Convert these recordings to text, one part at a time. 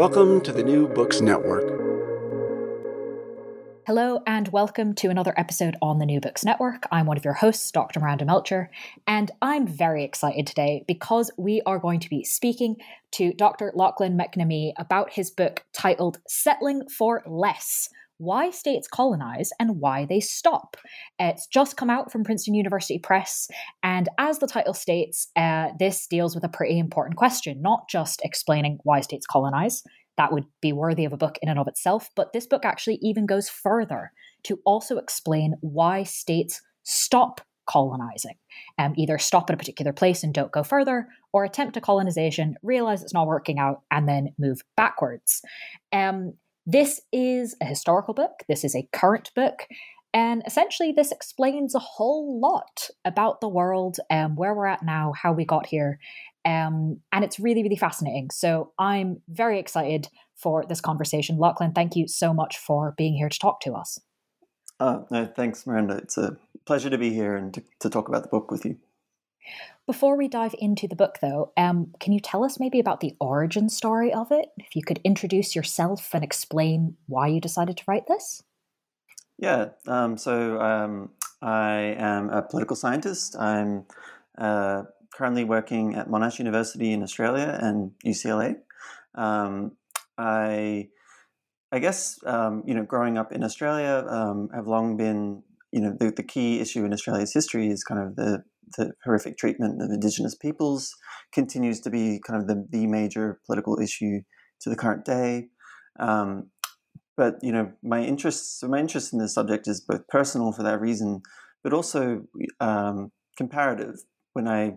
Welcome to the New Books Network. Hello, and welcome to another episode on the New Books Network. I'm one of your hosts, Dr. Miranda Melcher, and I'm very excited today because we are going to be speaking to Dr. Lachlan McNamee about his book titled Settling for Less why states colonize and why they stop. It's just come out from Princeton University Press, and as the title states, uh, this deals with a pretty important question, not just explaining why states colonize. That would be worthy of a book in and of itself, but this book actually even goes further to also explain why states stop colonizing. Um, either stop at a particular place and don't go further, or attempt a colonization, realize it's not working out, and then move backwards. Um, this is a historical book, this is a current book, and essentially this explains a whole lot about the world and where we're at now, how we got here. Um, and it's really, really fascinating. So I'm very excited for this conversation. Lachlan, thank you so much for being here to talk to us. Uh, no, thanks, Miranda. It's a pleasure to be here and to, to talk about the book with you. Before we dive into the book, though, um, can you tell us maybe about the origin story of it? If you could introduce yourself and explain why you decided to write this? Yeah, um, so um, I am a political scientist. I'm uh, currently working at Monash University in Australia and UCLA. Um, I, I guess, um, you know, growing up in Australia, um, have long been, you know, the, the key issue in Australia's history is kind of the the horrific treatment of Indigenous peoples continues to be kind of the, the major political issue to the current day. Um, but you know, my interest, my interest in this subject is both personal for that reason, but also um, comparative. When I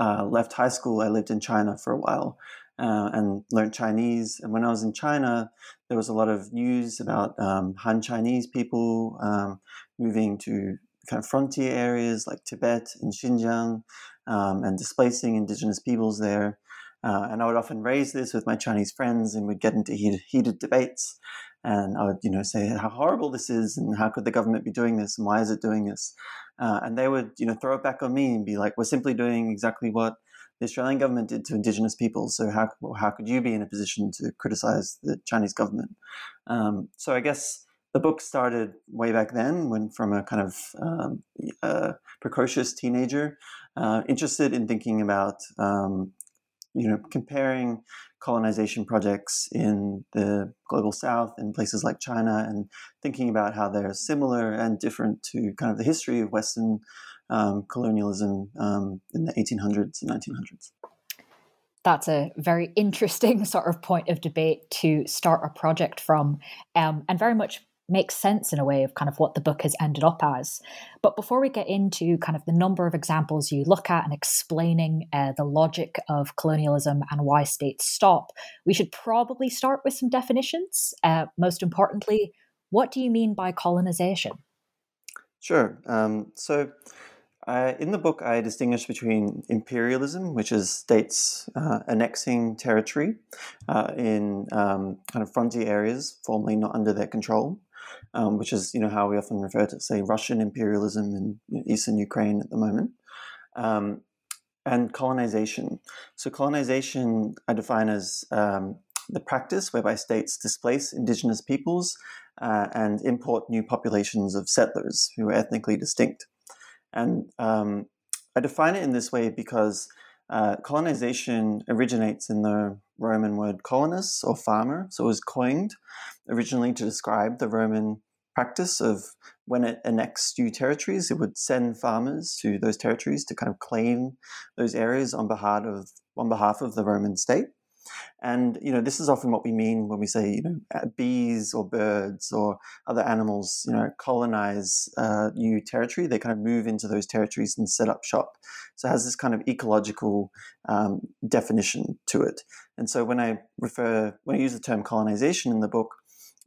uh, left high school, I lived in China for a while uh, and learned Chinese. And when I was in China, there was a lot of news about um, Han Chinese people um, moving to kind of frontier areas like Tibet and Xinjiang um, and displacing indigenous peoples there. Uh, and I would often raise this with my Chinese friends and we'd get into heated, heated debates. And I would, you know, say how horrible this is and how could the government be doing this and why is it doing this? Uh, and they would, you know, throw it back on me and be like, we're simply doing exactly what the Australian government did to Indigenous peoples. So how, how could you be in a position to criticize the Chinese government? Um, so I guess the book started way back then when from a kind of um, precocious teenager uh, interested in thinking about um, you know comparing colonization projects in the global south in places like china and thinking about how they're similar and different to kind of the history of western um, colonialism um, in the 1800s and 1900s that's a very interesting sort of point of debate to start a project from, um, and very much makes sense in a way of kind of what the book has ended up as. But before we get into kind of the number of examples you look at and explaining uh, the logic of colonialism and why states stop, we should probably start with some definitions. Uh, most importantly, what do you mean by colonization? Sure. Um, so in the book, I distinguish between imperialism, which is states uh, annexing territory uh, in um, kind of frontier areas formerly not under their control, um, which is you know how we often refer to say Russian imperialism in eastern Ukraine at the moment, um, and colonization. So colonization I define as um, the practice whereby states displace indigenous peoples uh, and import new populations of settlers who are ethnically distinct. And um, I define it in this way because uh, colonization originates in the Roman word colonus or farmer. So it was coined originally to describe the Roman practice of when it annexed new territories, it would send farmers to those territories to kind of claim those areas on behalf of on behalf of the Roman state. And you know, this is often what we mean when we say, you know, uh, bees or birds or other animals, you know, colonize uh, new territory. They kind of move into those territories and set up shop. So it has this kind of ecological um, definition to it. And so when I refer, when I use the term colonization in the book,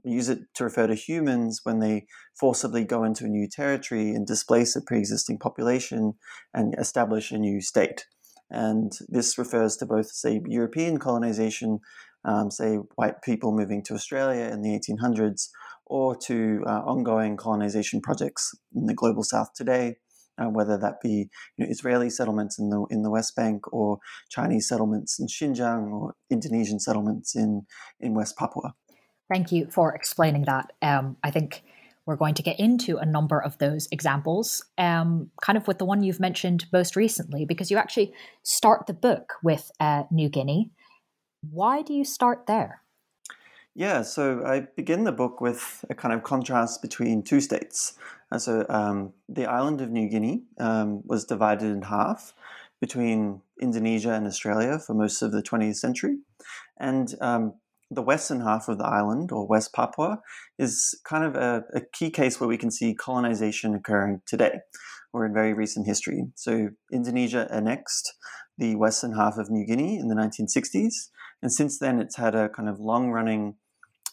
we use it to refer to humans when they forcibly go into a new territory and displace a pre-existing population and establish a new state. And this refers to both, say, European colonization, um, say, white people moving to Australia in the 1800s, or to uh, ongoing colonization projects in the global south today, uh, whether that be you know, Israeli settlements in the in the West Bank, or Chinese settlements in Xinjiang, or Indonesian settlements in in West Papua. Thank you for explaining that. Um, I think we're going to get into a number of those examples, um, kind of with the one you've mentioned most recently, because you actually start the book with uh, New Guinea. Why do you start there? Yeah, so I begin the book with a kind of contrast between two states. And so um, the island of New Guinea um, was divided in half between Indonesia and Australia for most of the 20th century. And um, the western half of the island, or West Papua, is kind of a, a, key case where we can see colonization occurring today or in very recent history. So, Indonesia annexed the western half of New Guinea in the 1960s, and since then it's had a kind of long running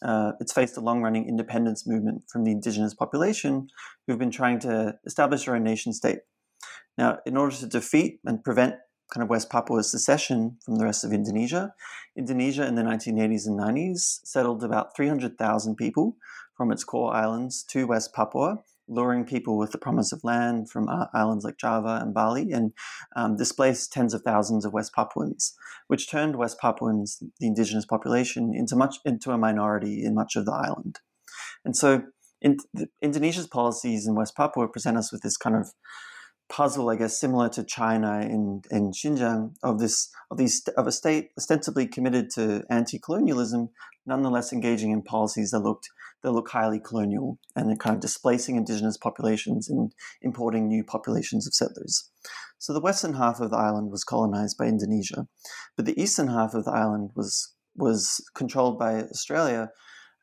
uh, it's faced a long running independence movement from the indigenous population who've been trying to establish their own nation state. Now, in order to defeat and prevent kind of West Papua's secession from the rest of Indonesia. Indonesia in the 1980s and 90s settled about 300,000 people from its core islands to West Papua, luring people with the promise of land from uh, islands like Java and Bali, and um, displaced tens of thousands of West Papuans, which turned West Papuans, the indigenous population, into much into a minority in much of the island. And so, in, Indonesia's policies in West Papua present us with this kind of puzzle, I guess, similar to China in, in Xinjiang, of this of these of a state ostensibly committed to anti-colonialism, nonetheless engaging in policies that looked that look highly colonial and kind of displacing indigenous populations and importing new populations of settlers. So the western half of the island was colonized by Indonesia, but the eastern half of the island was was controlled by Australia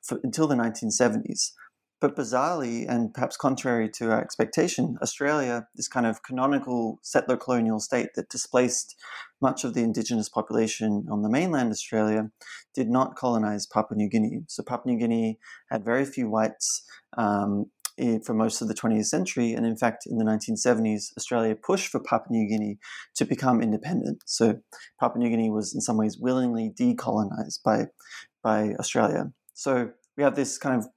for, until the 1970s. But bizarrely, and perhaps contrary to our expectation, Australia, this kind of canonical settler colonial state that displaced much of the indigenous population on the mainland Australia, did not colonize Papua New Guinea. So Papua New Guinea had very few whites um, for most of the 20th century. And in fact, in the 1970s, Australia pushed for Papua New Guinea to become independent. So Papua New Guinea was in some ways willingly decolonized by, by Australia. So we have this kind of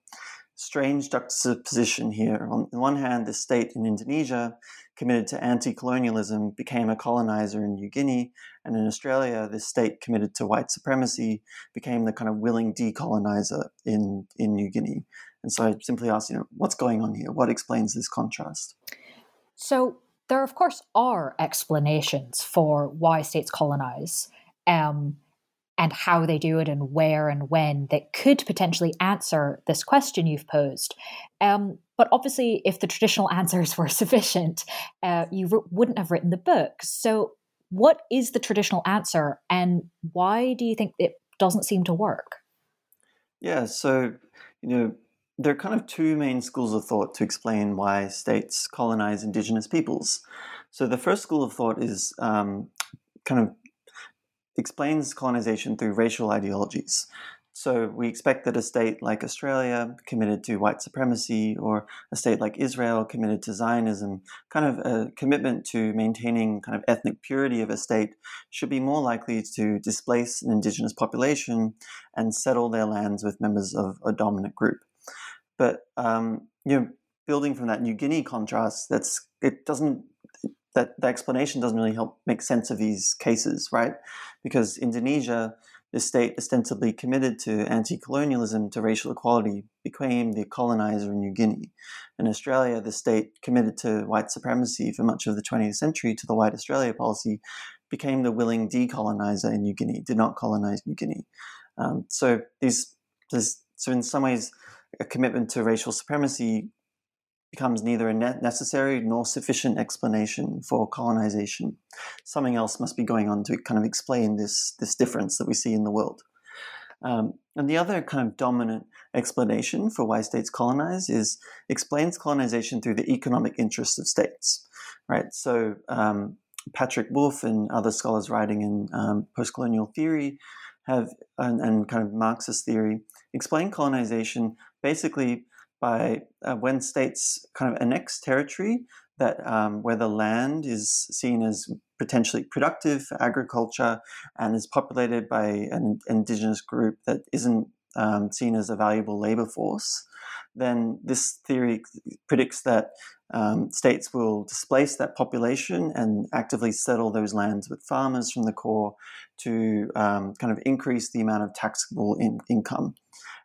strange juxtaposition here. On the one hand, the state in Indonesia, committed to anti colonialism, became a colonizer in New Guinea, and in Australia, this state committed to white supremacy became the kind of willing decolonizer in, in New Guinea. And so I simply ask, you know, what's going on here? What explains this contrast? So there, of course, are explanations for why states colonize. Um, and how they do it and where and when that could potentially answer this question you've posed. Um, but obviously, if the traditional answers were sufficient, uh, you wouldn't have written the book. So, what is the traditional answer, and why do you think it doesn't seem to work? Yeah, so, you know, there are kind of two main schools of thought to explain why states colonize indigenous peoples. So, the first school of thought is um, kind of explains colonization through racial ideologies. so we expect that a state like Australia, committed to white supremacy, or a state like Israel, committed to Zionism, kind of a commitment to maintaining kind of ethnic purity of a state, should be more likely to displace an indigenous population and settle their lands with members of a dominant group. But um, you know, building from that New Guinea contrast, that's it doesn't that the explanation doesn't really help make sense of these cases, right? Because Indonesia the state ostensibly committed to anti-colonialism to racial equality became the colonizer in New Guinea. In Australia, the state committed to white supremacy for much of the 20th century to the White Australia policy became the willing decolonizer in New Guinea, did not colonize New Guinea. Um, so these, so in some ways, a commitment to racial supremacy becomes neither a necessary nor sufficient explanation for colonization. Something else must be going on to kind of explain this, this difference that we see in the world. Um, and the other kind of dominant explanation for why states colonize is explains colonization through the economic interests of states, right? So um, Patrick Wolfe and other scholars writing in um, post-colonial theory have and, and, kind of Marxist theory explain colonization basically by uh, when states kind of annex territory that um, where the land is seen as potentially productive for agriculture and is populated by an indigenous group that isn't um, seen as a valuable labor force, then this theory predicts that um, states will displace that population and actively settle those lands with farmers from the core to um, kind of increase the amount of taxable in- income.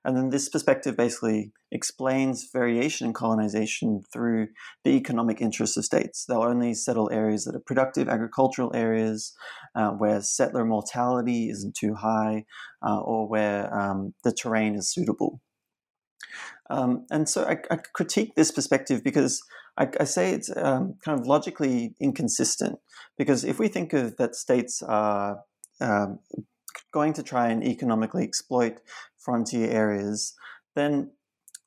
And then this perspective basically explains variation in colonization through the economic interests of states. They'll only settle areas that are productive agricultural areas, uh, where settler mortality isn't too high, uh, or where um, the terrain is suitable. Um, and so I, I, critique this perspective because I, I say it's um, kind of logically inconsistent. Because if we think of that states are um, going to try and economically exploit frontier areas, then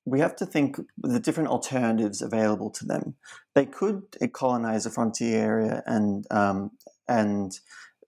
we have to think the different alternatives available to them. They could colonize a frontier area and um, and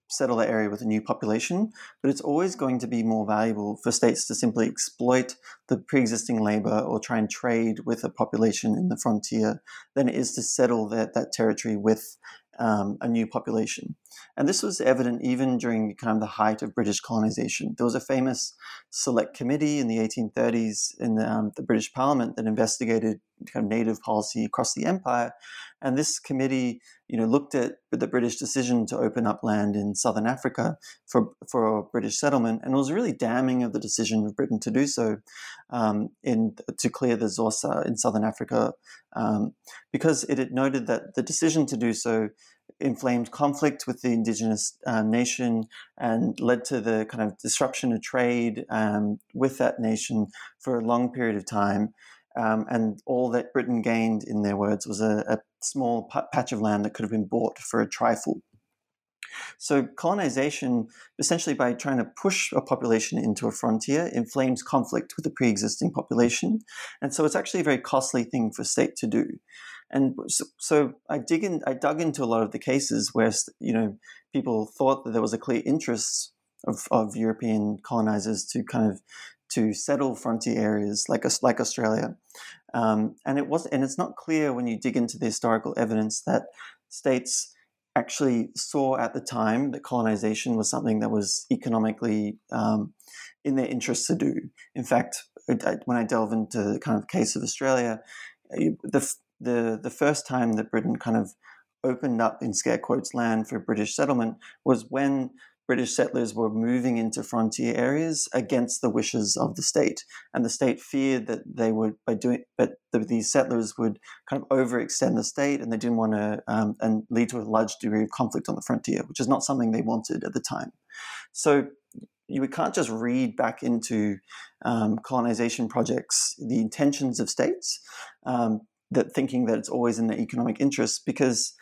settle that area with a new population, but it's always going to be more valuable for states to simply exploit the pre-existing labor or try and trade with a population in the frontier than it is to settle that, that territory with um, a new population. And this was evident even during kind of the height of British colonization. There was a famous select committee in the 1830s in the, um, the British Parliament that investigated kind of native policy across the empire. And this committee, you know, looked at the British decision to open up land in southern Africa for for British settlement, and it was really damning of the decision of Britain to do so, um, in to clear the Xhosa in southern Africa, um, because it had noted that the decision to do so inflamed conflict with the indigenous um, nation and led to the kind of disruption of trade um, with that nation for a long period of time. Um, and all that Britain gained, in their words, was a, a small p- patch of land that could have been bought for a trifle. So, colonization, essentially by trying to push a population into a frontier, inflames conflict with the pre existing population. And so, it's actually a very costly thing for state to do. And so, so, I dig in, I dug into a lot of the cases where you know people thought that there was a clear interest of, of European colonizers to kind of to settle frontier areas like like Australia, um, and it was and it's not clear when you dig into the historical evidence that states actually saw at the time that colonization was something that was economically um, in their interest to do. In fact, when I delve into the kind of case of Australia, the the the first time that Britain kind of opened up in scare quotes land for British settlement was when British settlers were moving into frontier areas against the wishes of the state, and the state feared that they would by doing, but the, these settlers would kind of overextend the state, and they didn't want to, um, and lead to a large degree of conflict on the frontier, which is not something they wanted at the time. So you can't just read back into um, colonization projects the intentions of states, um, that thinking that it's always in their economic interest, because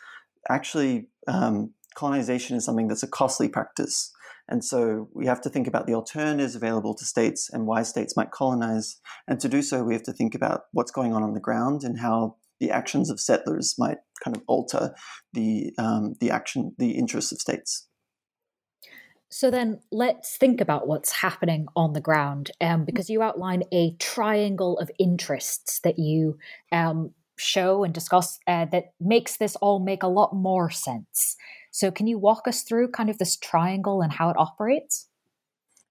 actually um, colonization is something that's a costly practice. And so we have to think about the alternatives available to states and why states might colonize. And to do so, we have to think about what's going on on the ground and how the actions of settlers might kind of alter the um, the action, the interests of states. So then let's think about what's happening on the ground, um, because you outline a triangle of interests that you um, show and discuss uh, that makes this all make a lot more sense. So can you walk us through kind of this triangle and how it operates?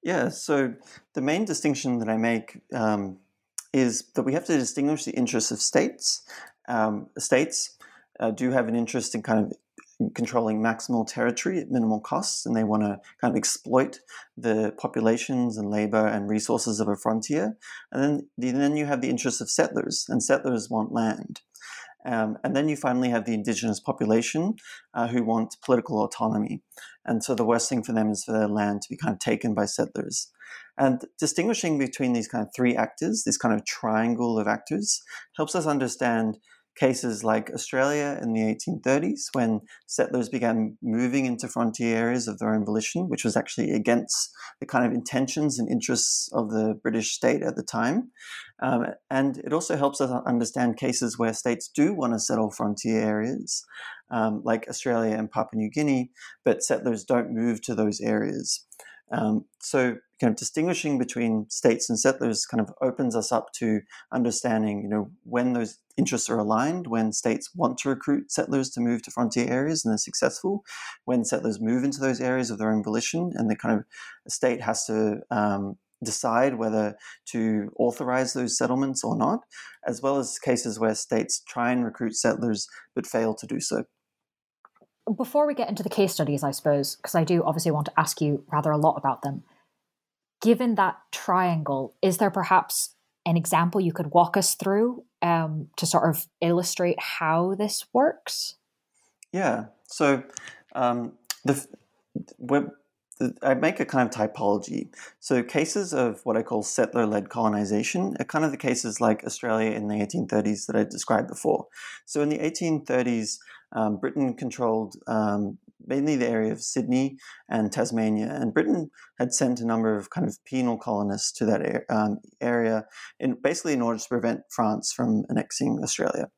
Yeah. So the main distinction that I make um, is that we have to distinguish the interests of states. Um, states uh, do have an interest in kind of controlling maximal territory at minimal costs, and they want to kind of exploit the populations and labor and resources of a frontier. And then, then you have the interests of settlers, and settlers want land. Um, and then you finally have the indigenous population uh, who want political autonomy. And so the worst thing for them is for their land to be kind of taken by settlers. And distinguishing between these kind of three actors, this kind of triangle of actors, helps us understand cases like Australia in the 1830s, when settlers began moving into frontier areas of their own volition, which was actually against the kind of intentions and interests of the British state at the time. Um, and it also helps us understand cases where states do want to settle frontier areas, um, like Australia and Papua New Guinea, but settlers don't move to those areas. Um, so, kind of distinguishing between states and settlers kind of opens us up to understanding, you know, when those interests are aligned, when states want to recruit settlers to move to frontier areas and they're successful, when settlers move into those areas of their own volition, and the kind of state has to um, decide whether to authorize those settlements or not, as well as cases where states try and recruit settlers but fail to do so before we get into the case studies, I suppose, because I do obviously want to ask you rather a lot about them. Given that triangle, is there perhaps an example you could walk us through um, to sort of illustrate how this works? Yeah. So um, the, the I make a kind of typology. So cases of what I call settler-led colonization are kind of the cases like Australia in the 1830s that I described before. So in the 1830s, um, Britain controlled um, mainly the area of Sydney and Tasmania, and Britain had sent a number of kind of penal colonists to that um, area, in, basically in order to prevent France from annexing Australia.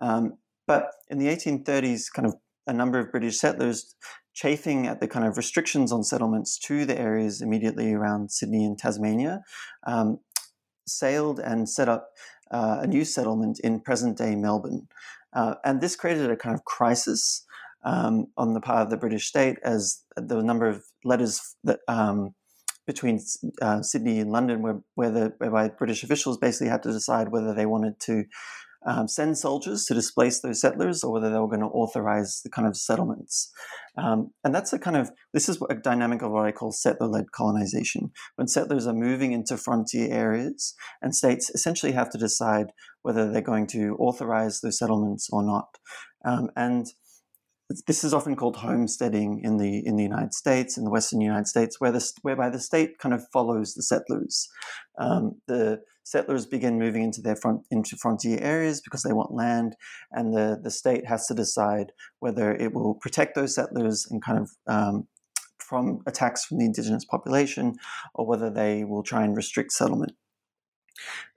Um, but in the 1830s, kind of a number of British settlers chafing at the kind of restrictions on settlements to the areas immediately around Sydney and Tasmania, um, sailed and set up uh, a new settlement in present day Melbourne. Uh, and this created a kind of crisis um, on the part of the British state as the number of letters that um, between uh, Sydney and London, where, where the whereby British officials basically had to decide whether they wanted to um, send soldiers to displace those settlers or whether they were going to authorize the kind of settlements. Um, and that's a kind of, this is a dynamic of what I call settler led colonization. When settlers are moving into frontier areas and states essentially have to decide whether they're going to authorize those settlements or not. Um, and this is often called homesteading in the in the United States, in the Western United States, where the whereby the state kind of follows the settlers. Um, the settlers begin moving into their front into frontier areas because they want land, and the the state has to decide whether it will protect those settlers and kind of um, from attacks from the indigenous population, or whether they will try and restrict settlement.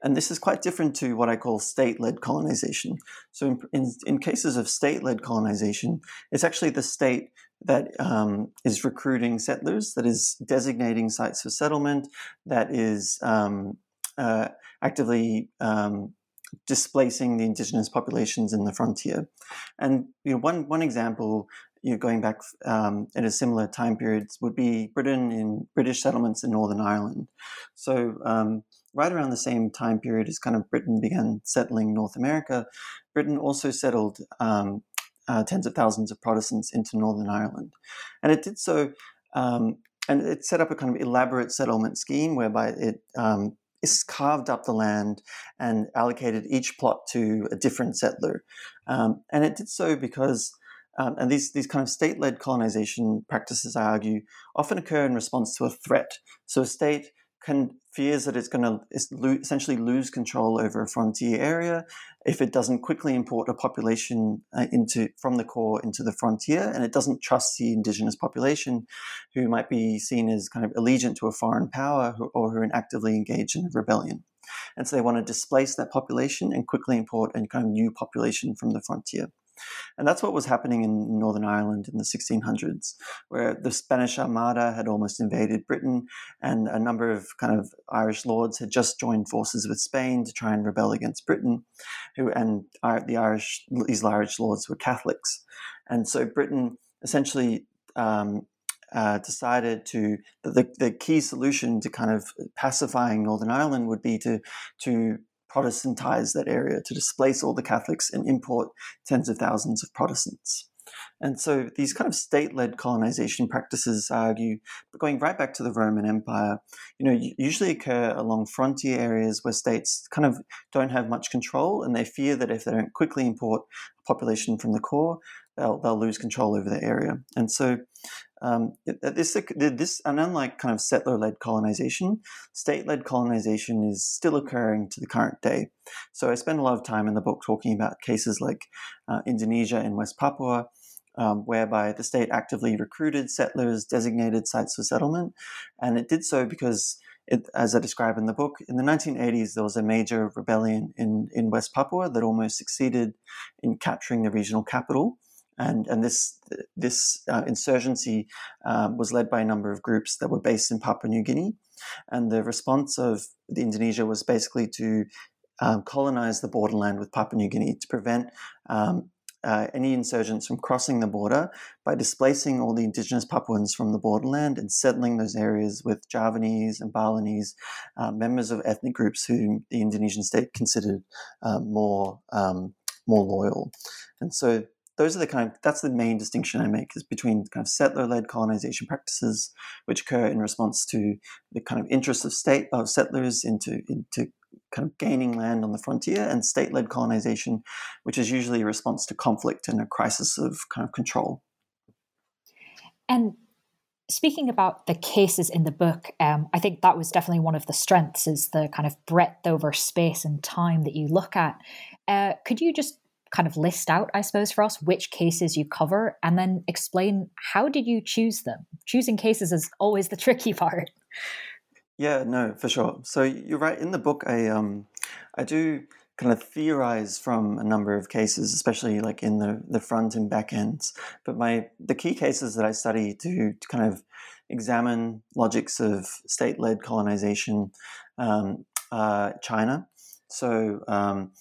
And this is quite different to what I call state led colonization. So, in, in, in cases of state led colonization, it's actually the state that um, is recruiting settlers, that is designating sites for settlement, that is um, uh, actively um, displacing the indigenous populations in the frontier. And you know, one one example, you know, going back um, in a similar time period, would be Britain in British settlements in Northern Ireland. So um, right around the same time period as kind of Britain began settling North America, Britain also settled um, uh, tens of thousands of Protestants into Northern Ireland. And it did so, um, and it set up a kind of elaborate settlement scheme whereby it um, carved up the land and allocated each plot to a different settler. Um, and it did so because um, and these, these kind of state led colonization practices, I argue, often occur in response to a threat. So a state can fears that it's going to essentially lose control over a frontier area if it doesn't quickly import a population uh, into from the core into the frontier, and it doesn't trust the indigenous population, who might be seen as kind of allegiant to a foreign power or who are actively engaged in a rebellion. And so they want to displace that population and quickly import a kind of new population from the frontier. And that's what was happening in Northern Ireland in the 1600s, where the Spanish Armada had almost invaded Britain, and a number of kind of Irish lords had just joined forces with Spain to try and rebel against Britain. Who and the Irish these Irish lords were Catholics, and so Britain essentially um, uh, decided to the, the key solution to kind of pacifying Northern Ireland would be to to Protestantize that area, to displace all the Catholics and import tens of thousands of Protestants. And so these kind of state-led colonization practices I argue, but going right back to the Roman Empire, you know, usually occur along frontier areas where states kind of don't have much control, and they fear that if they don't quickly import a population from the core, they'll, they'll lose control over the area. And so um, this, this, and unlike kind of settler-led colonization, state-led colonization is still occurring to the current day. So I spend a lot of time in the book talking about cases like uh, Indonesia and West Papua, um, whereby the state actively recruited settlers, designated sites for settlement, and it did so because it, as I describe in the book, in the 1980s, there was a major rebellion in, in West Papua that almost succeeded in capturing the regional capital and and this this uh, insurgency um, was led by a number of groups that were based in Papua New Guinea, and the response of Indonesia was basically to um, colonize the borderland with Papua New Guinea to prevent um, uh, any insurgents from crossing the border by displacing all the indigenous Papuans from the borderland and settling those areas with Javanese and Balinese, uh, members of ethnic groups who the Indonesian state considered uh, more um, more loyal. And so those are the kind of that's the main distinction I make is between kind of settler-led colonization practices, which occur in response to the kind of interests of state of settlers into into kind of gaining land on the frontier, and state-led colonization, which is usually a response to conflict and a crisis of kind of control. And speaking about the cases in the book, um, I think that was definitely one of the strengths is the kind of breadth over space and time that you look at. Uh, could you just kind of list out, I suppose, for us which cases you cover and then explain how did you choose them? Choosing cases is always the tricky part. Yeah, no, for sure. So you're right. In the book, I um, I do kind of theorize from a number of cases, especially like in the the front and back ends. But my the key cases that I study to, to kind of examine logics of state-led colonization, um, uh, China. So um,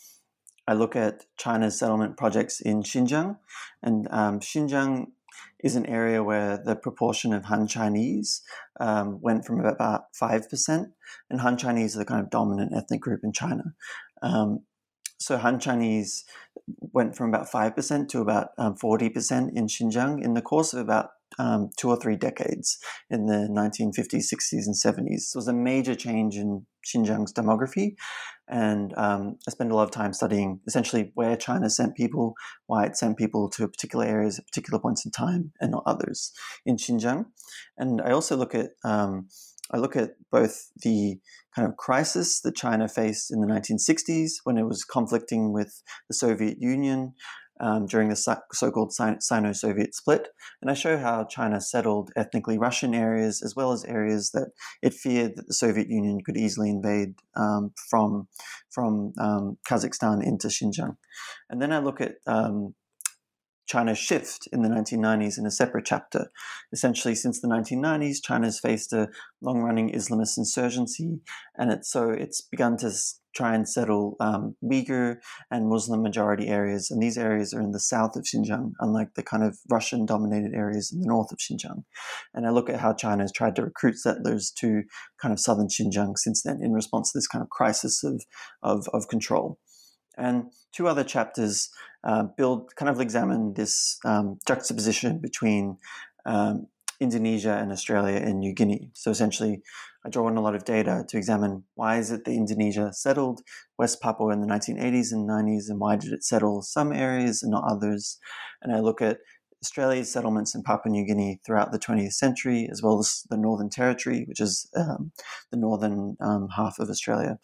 I look at China's settlement projects in Xinjiang, and um, Xinjiang is an area where the proportion of Han Chinese um, went from about 5%, and Han Chinese are the kind of dominant ethnic group in China. Um, so Han Chinese went from about 5% to about um, 40% in Xinjiang in the course of about um, two or three decades in the 1950s, 60s, and 70s. So it was a major change in Xinjiang's demography. And um, I spend a lot of time studying essentially where China sent people, why it sent people to particular areas at particular points in time and not others in Xinjiang. And I also look at um, I look at both the kind of crisis that China faced in the 1960s when it was conflicting with the Soviet Union, um, during the so called Sino Soviet split. And I show how China settled ethnically Russian areas as well as areas that it feared that the Soviet Union could easily invade um, from, from um, Kazakhstan into Xinjiang. And then I look at China's shift in the 1990s in a separate chapter. Essentially, since the 1990s, China's faced a long-running Islamist insurgency, and it's so it's begun to try and settle um, Uyghur and Muslim majority areas, and these areas are in the south of Xinjiang, unlike the kind of Russian-dominated areas in the north of Xinjiang. And I look at how China has tried to recruit settlers to kind of southern Xinjiang since then, in response to this kind of crisis of of, of control. And two other chapters uh, build kind of examine this um, juxtaposition between um, Indonesia and Australia and New Guinea. So essentially, I draw on a lot of data to examine why is it that Indonesia settled West Papua in the 1980s and 90s, and why did it settle some areas and not others? And I look at Australia's settlements in Papua New Guinea throughout the 20th century, as well as the Northern Territory, which is um, the northern um, half of Australia.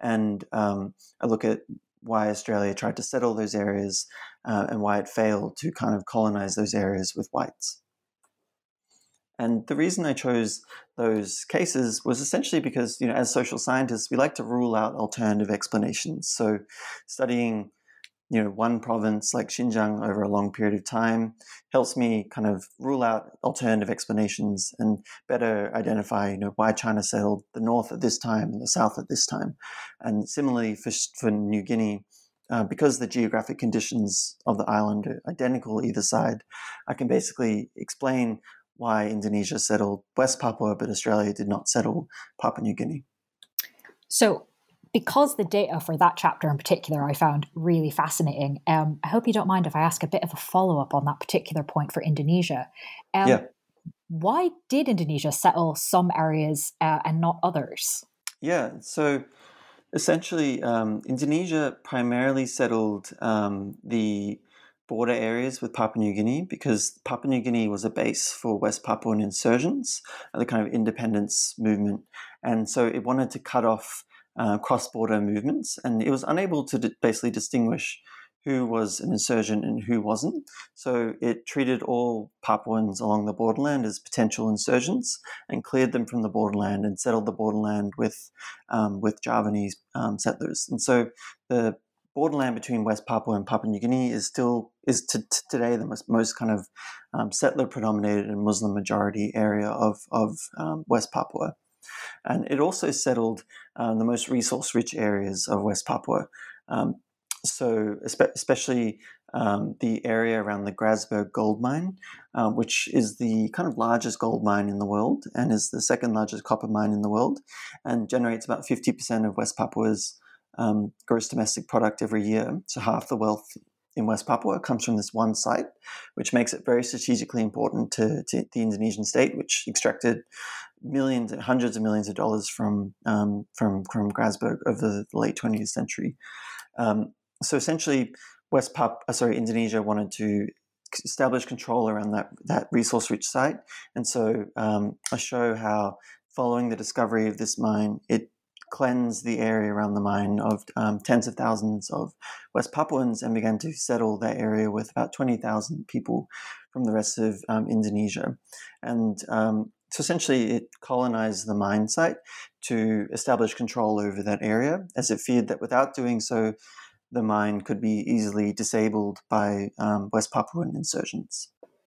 And um, I look at why Australia tried to settle those areas uh, and why it failed to kind of colonize those areas with whites. And the reason I chose those cases was essentially because, you know, as social scientists, we like to rule out alternative explanations. So studying you know one province like Xinjiang over a long period of time helps me kind of rule out alternative explanations and better identify you know why China settled the north at this time and the south at this time. And similarly for, for New Guinea, uh, because the geographic conditions of the island are identical either side, I can basically explain why Indonesia settled West Papua, but Australia did not settle Papua New Guinea. So, because the data for that chapter in particular I found really fascinating, um, I hope you don't mind if I ask a bit of a follow up on that particular point for Indonesia. Um, yeah. Why did Indonesia settle some areas uh, and not others? Yeah, so essentially, um, Indonesia primarily settled um, the border areas with Papua New Guinea because Papua New Guinea was a base for West Papuan insurgents, the kind of independence movement. And so it wanted to cut off uh, cross border movements, and it was unable to basically distinguish who was an insurgent and who wasn't. So it treated all Papuans along the borderland as potential insurgents and cleared them from the borderland and settled the borderland with um, with Javanese um, settlers. And so the borderland between West Papua and Papua New Guinea is still is to, to today the most, most kind of um, settler predominated and Muslim majority area of of um, West Papua, and it also settled um, the most resource rich areas of West Papua. Um, so especially um, the area around the Grasberg gold mine, uh, which is the kind of largest gold mine in the world and is the second largest copper mine in the world, and generates about fifty percent of West Papua's um, gross domestic product every year. So half the wealth in West Papua comes from this one site, which makes it very strategically important to, to the Indonesian state, which extracted millions, hundreds of millions of dollars from um, from from Grasberg over the late 20th century. Um, so essentially, West Pap, uh, sorry, Indonesia wanted to establish control around that that resource-rich site, and so um, I show how following the discovery of this mine, it cleansed the area around the mine of um, tens of thousands of West Papuans and began to settle that area with about 20,000 people from the rest of um, Indonesia. And um, so essentially, it colonized the mine site to establish control over that area, as it feared that without doing so, the mine could be easily disabled by um, West Papuan insurgents.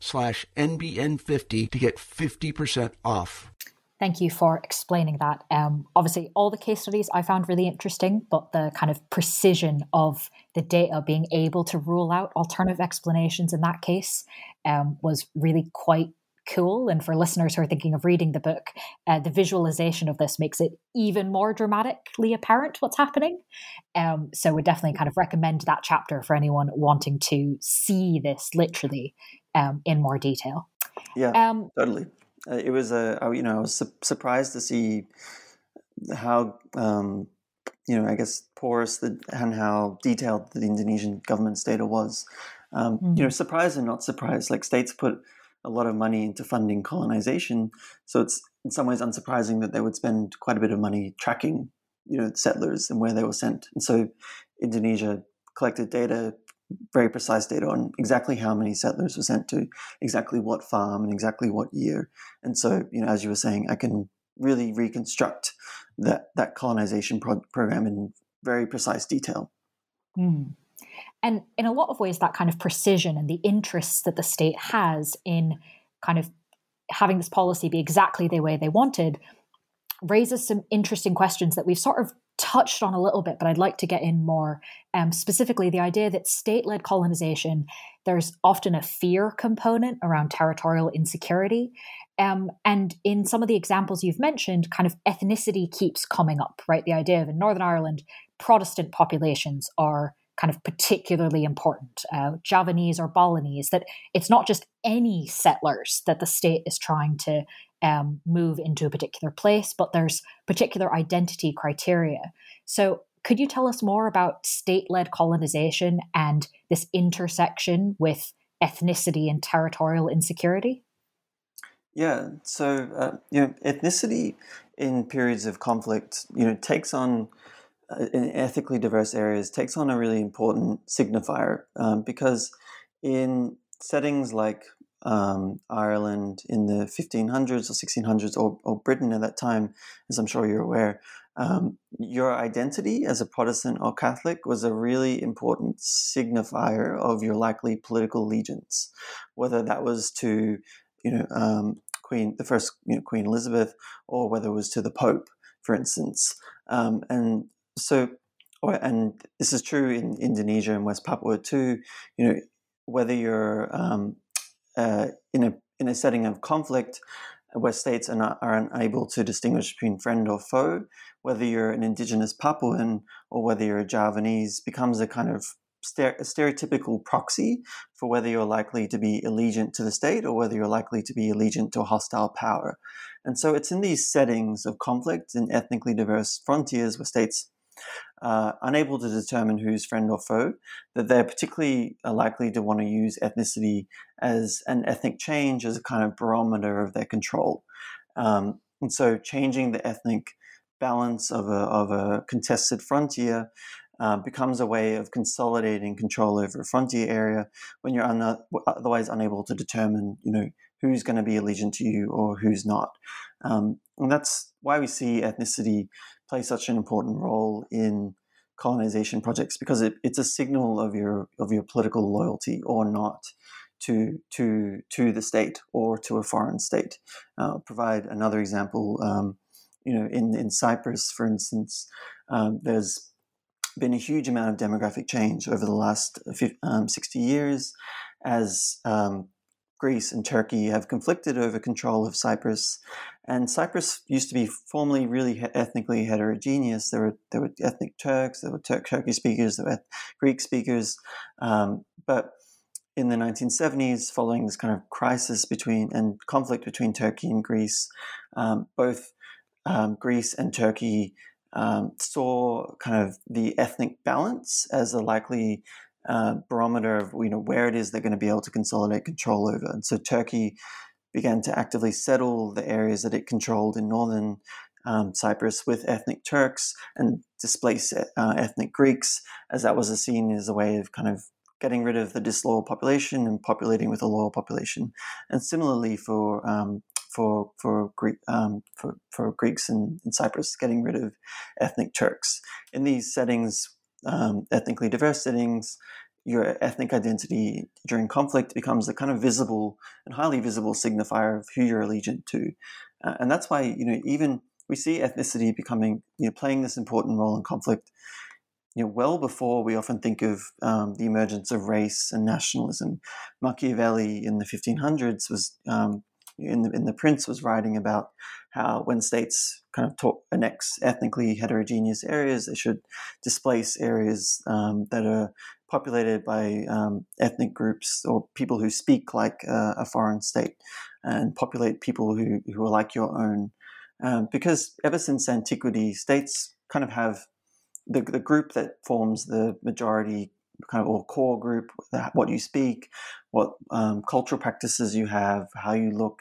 slash NBN50 to get 50% off. Thank you for explaining that. Um, obviously, all the case studies I found really interesting, but the kind of precision of the data being able to rule out alternative explanations in that case um, was really quite cool. And for listeners who are thinking of reading the book, uh, the visualization of this makes it even more dramatically apparent what's happening. Um, so, we definitely kind of recommend that chapter for anyone wanting to see this literally um, in more detail. Yeah, um, totally. Uh, it was a you know I was su- surprised to see how um, you know I guess porous the, and how detailed the Indonesian government's data was. Um, mm-hmm. You know, surprised and not surprised. Like states put a lot of money into funding colonization, so it's in some ways unsurprising that they would spend quite a bit of money tracking you know settlers and where they were sent. And so Indonesia collected data very precise data on exactly how many settlers were sent to exactly what farm and exactly what year. And so, you know, as you were saying, I can really reconstruct that that colonization pro- program in very precise detail. Mm. And in a lot of ways, that kind of precision and the interests that the state has in kind of having this policy be exactly the way they wanted raises some interesting questions that we've sort of touched on a little bit, but I'd like to get in more um, specifically the idea that state led colonization, there's often a fear component around territorial insecurity. Um, and in some of the examples you've mentioned, kind of ethnicity keeps coming up, right? The idea of in Northern Ireland, Protestant populations are kind of particularly important, uh, Javanese or Balinese, that it's not just any settlers that the state is trying to um, move into a particular place, but there's particular identity criteria. So, could you tell us more about state led colonization and this intersection with ethnicity and territorial insecurity? Yeah, so uh, you know, ethnicity in periods of conflict, you know, takes on in ethically diverse areas takes on a really important signifier um, because in settings like um, Ireland in the 1500s or 1600s or, or, Britain at that time, as I'm sure you're aware, um, your identity as a Protestant or Catholic was a really important signifier of your likely political allegiance, whether that was to, you know, um, Queen, the first you know, Queen Elizabeth, or whether it was to the Pope, for instance. Um, and so, and this is true in Indonesia and West Papua too. You know, whether you're um, uh, in a in a setting of conflict where states are, are unable to distinguish between friend or foe, whether you're an indigenous Papuan or whether you're a Javanese, becomes a kind of stereotypical proxy for whether you're likely to be allegiant to the state or whether you're likely to be allegiant to a hostile power. And so it's in these settings of conflict in ethnically diverse frontiers where states uh, unable to determine who's friend or foe, that they're particularly uh, likely to want to use ethnicity as an ethnic change as a kind of barometer of their control. Um, and so changing the ethnic balance of a, of a contested frontier uh, becomes a way of consolidating control over a frontier area when you're un- otherwise unable to determine, you know, who's going to be allegiant to you or who's not. Um, and that's why we see ethnicity play such an important role in colonization projects because it, it's a signal of your of your political loyalty or not to to to the state or to a foreign state. Uh, provide another example. Um, you know, in in Cyprus, for instance, um, there's been a huge amount of demographic change over the last um, 60 years as um, Greece and Turkey have conflicted over control of Cyprus. And Cyprus used to be formerly really ethnically heterogeneous. There were there were ethnic Turks, there were Turk Turkish speakers, there were Greek speakers. Um, but in the 1970s, following this kind of crisis between and conflict between Turkey and Greece, um, both um, Greece and Turkey um, saw kind of the ethnic balance as a likely uh, barometer of you know where it is they're going to be able to consolidate control over. And so Turkey began to actively settle the areas that it controlled in northern um, Cyprus with ethnic Turks and displace uh, ethnic Greeks, as that was seen as a way of kind of getting rid of the disloyal population and populating with a loyal population. And similarly for um, for for Greek um, for, for Greeks in, in Cyprus, getting rid of ethnic Turks. In these settings, um, ethnically diverse settings, your ethnic identity during conflict becomes a kind of visible and highly visible signifier of who you're allegiant to. Uh, and that's why, you know, even we see ethnicity becoming, you know, playing this important role in conflict, you know, well before we often think of um, the emergence of race and nationalism. Machiavelli in the 1500s was um, in the, in the Prince was writing about how when states kind of talk, annex ethnically heterogeneous areas, they should displace areas um, that are populated by um, ethnic groups or people who speak like uh, a foreign state and populate people who, who are like your own. Um, because ever since antiquity, states kind of have the, the group that forms the majority kind of or core group, what you speak, what um, cultural practices you have, how you look,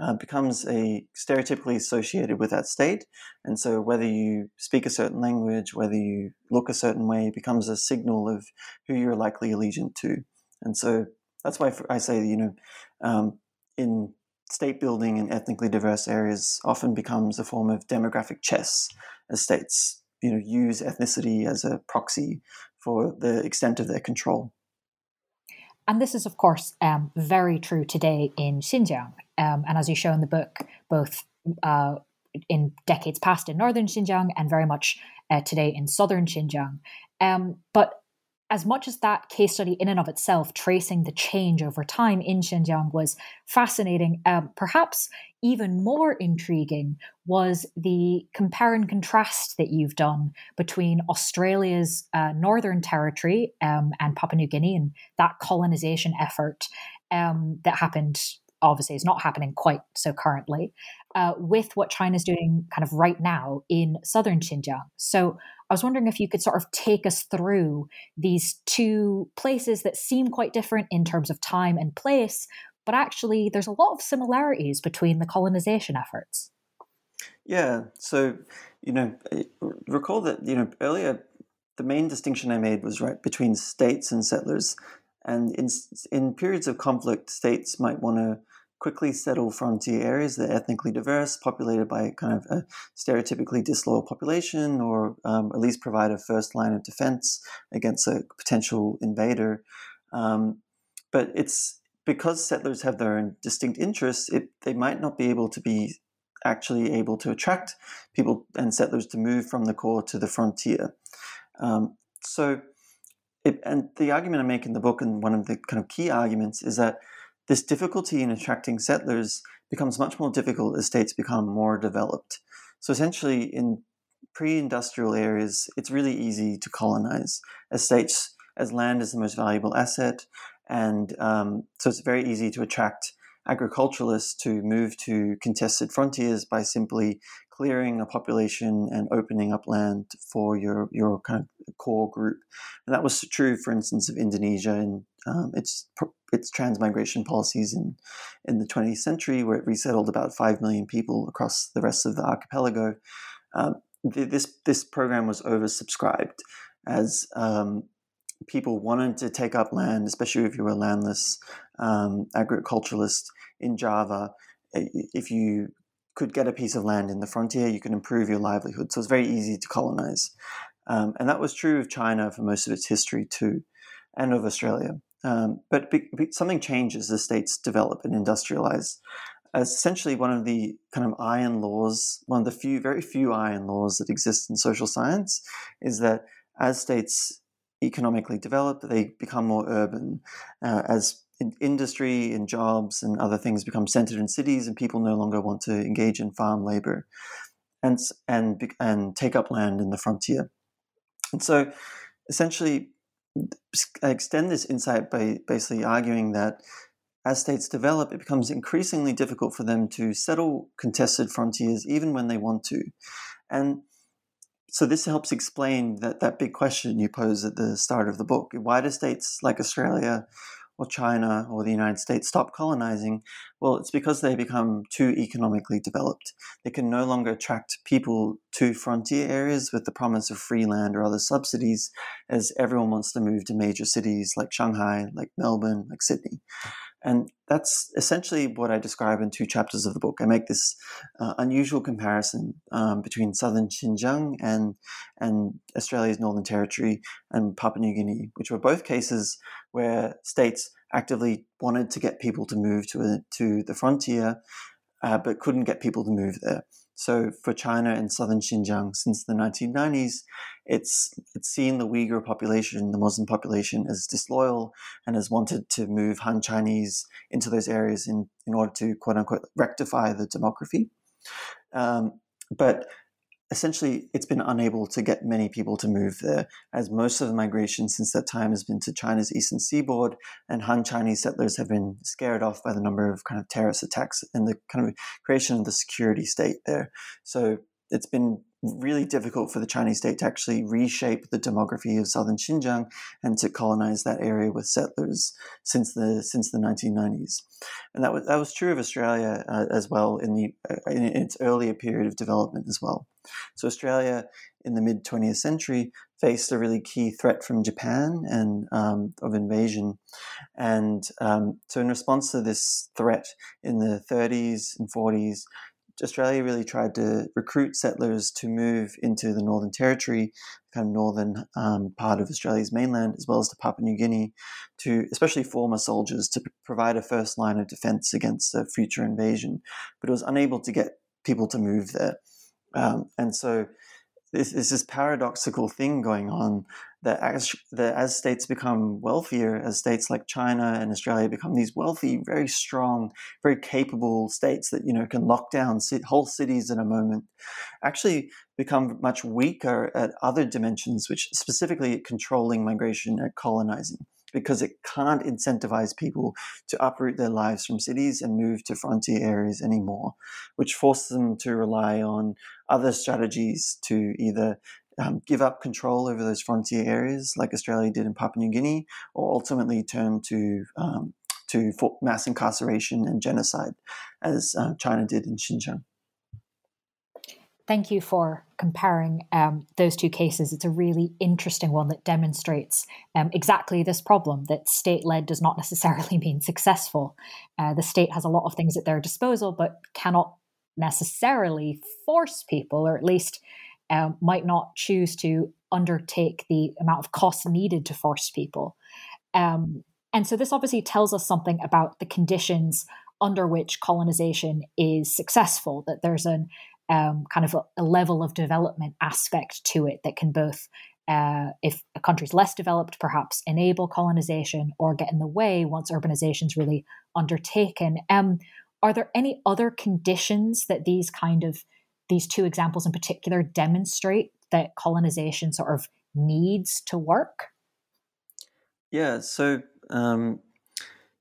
uh, becomes a stereotypically associated with that state. And so, whether you speak a certain language, whether you look a certain way, becomes a signal of who you're likely allegiant to. And so, that's why I say, you know, um, in state building in ethnically diverse areas often becomes a form of demographic chess as states you know use ethnicity as a proxy for the extent of their control. And this is, of course, um, very true today in Xinjiang. Um, and as you show in the book, both uh, in decades past in northern Xinjiang and very much uh, today in southern Xinjiang. Um, but as much as that case study in and of itself, tracing the change over time in Xinjiang was fascinating, um, perhaps even more intriguing was the compare and contrast that you've done between Australia's uh, Northern Territory um, and Papua New Guinea and that colonization effort um, that happened obviously is not happening quite so currently, uh, with what China's doing kind of right now in southern Xinjiang. So I was wondering if you could sort of take us through these two places that seem quite different in terms of time and place, but actually there's a lot of similarities between the colonization efforts. Yeah. So, you know, recall that, you know, earlier the main distinction I made was right between states and settlers. And in, in periods of conflict, states might want to quickly settle frontier areas that are ethnically diverse, populated by kind of a stereotypically disloyal population, or um, at least provide a first line of defense against a potential invader. Um, but it's because settlers have their own distinct interests, it, they might not be able to be actually able to attract people and settlers to move from the core to the frontier. Um, so, it, and the argument I make in the book, and one of the kind of key arguments, is that this difficulty in attracting settlers becomes much more difficult as states become more developed. So essentially, in pre-industrial areas, it's really easy to colonize as states, as land is the most valuable asset, and um, so it's very easy to attract agriculturalists to move to contested frontiers by simply clearing a population and opening up land for your your kind of core group. And that was true, for instance, of Indonesia and um, its its transmigration policies in in the 20th century, where it resettled about five million people across the rest of the archipelago. Um, this this program was oversubscribed as um, people wanted to take up land, especially if you were a landless um, agriculturalist in Java. If you could get a piece of land in the frontier, you could improve your livelihood. So it's very easy to colonize. Um, and that was true of China for most of its history too, and of Australia. Um, but be, be, something changes as states develop and industrialize. As essentially, one of the kind of iron laws, one of the few, very few iron laws that exist in social science, is that as states economically develop, they become more urban. Uh, as in industry and jobs and other things become centered in cities, and people no longer want to engage in farm labor and and and take up land in the frontier. And so, essentially, I extend this insight by basically arguing that as states develop, it becomes increasingly difficult for them to settle contested frontiers, even when they want to. And so this helps explain that that big question you pose at the start of the book: Why do states like Australia or China or the United States stop colonizing? Well, it's because they become too economically developed. They can no longer attract people to frontier areas with the promise of free land or other subsidies, as everyone wants to move to major cities like Shanghai, like Melbourne, like Sydney. And that's essentially what I describe in two chapters of the book. I make this uh, unusual comparison um, between southern Xinjiang and, and Australia's Northern Territory and Papua New Guinea, which were both cases where states actively wanted to get people to move to, a, to the frontier, uh, but couldn't get people to move there. So for China and southern Xinjiang since the 1990s, it's it's seen the Uyghur population, the Muslim population, as disloyal and has wanted to move Han Chinese into those areas in, in order to quote unquote rectify the demography. Um, but essentially it's been unable to get many people to move there, as most of the migration since that time has been to China's eastern seaboard, and Han Chinese settlers have been scared off by the number of kind of terrorist attacks and the kind of creation of the security state there. So it's been really difficult for the Chinese state to actually reshape the demography of southern Xinjiang and to colonize that area with settlers since the since the 1990s, and that was that was true of Australia uh, as well in the uh, in its earlier period of development as well. So Australia in the mid 20th century faced a really key threat from Japan and um, of invasion, and um, so in response to this threat in the 30s and 40s, Australia really tried to recruit settlers to move into the Northern Territory, kind of northern um, part of Australia's mainland, as well as to Papua New Guinea, to especially former soldiers to provide a first line of defense against a future invasion. But it was unable to get people to move there. Um, and so there's, there's, this paradoxical thing going on that as that as states become wealthier, as states like China and Australia become these wealthy, very strong, very capable states that you know can lock down whole cities in a moment, actually become much weaker at other dimensions, which specifically controlling migration and colonizing because it can't incentivize people to uproot their lives from cities and move to frontier areas anymore, which forces them to rely on other strategies to either um, give up control over those frontier areas, like Australia did in Papua New Guinea, or ultimately turn to um, to mass incarceration and genocide, as uh, China did in Xinjiang. Thank you for comparing um, those two cases. It's a really interesting one that demonstrates um, exactly this problem that state led does not necessarily mean successful. Uh, the state has a lot of things at their disposal, but cannot necessarily force people, or at least um, might not choose to undertake the amount of costs needed to force people. Um, and so this obviously tells us something about the conditions under which colonization is successful, that there's an um, kind of a, a, level of development aspect to it that can both, uh, if a country's less developed, perhaps enable colonization or get in the way once urbanization is really undertaken. Um, are there any other conditions that these kind of these two examples in particular demonstrate that colonization sort of needs to work? Yeah, so um,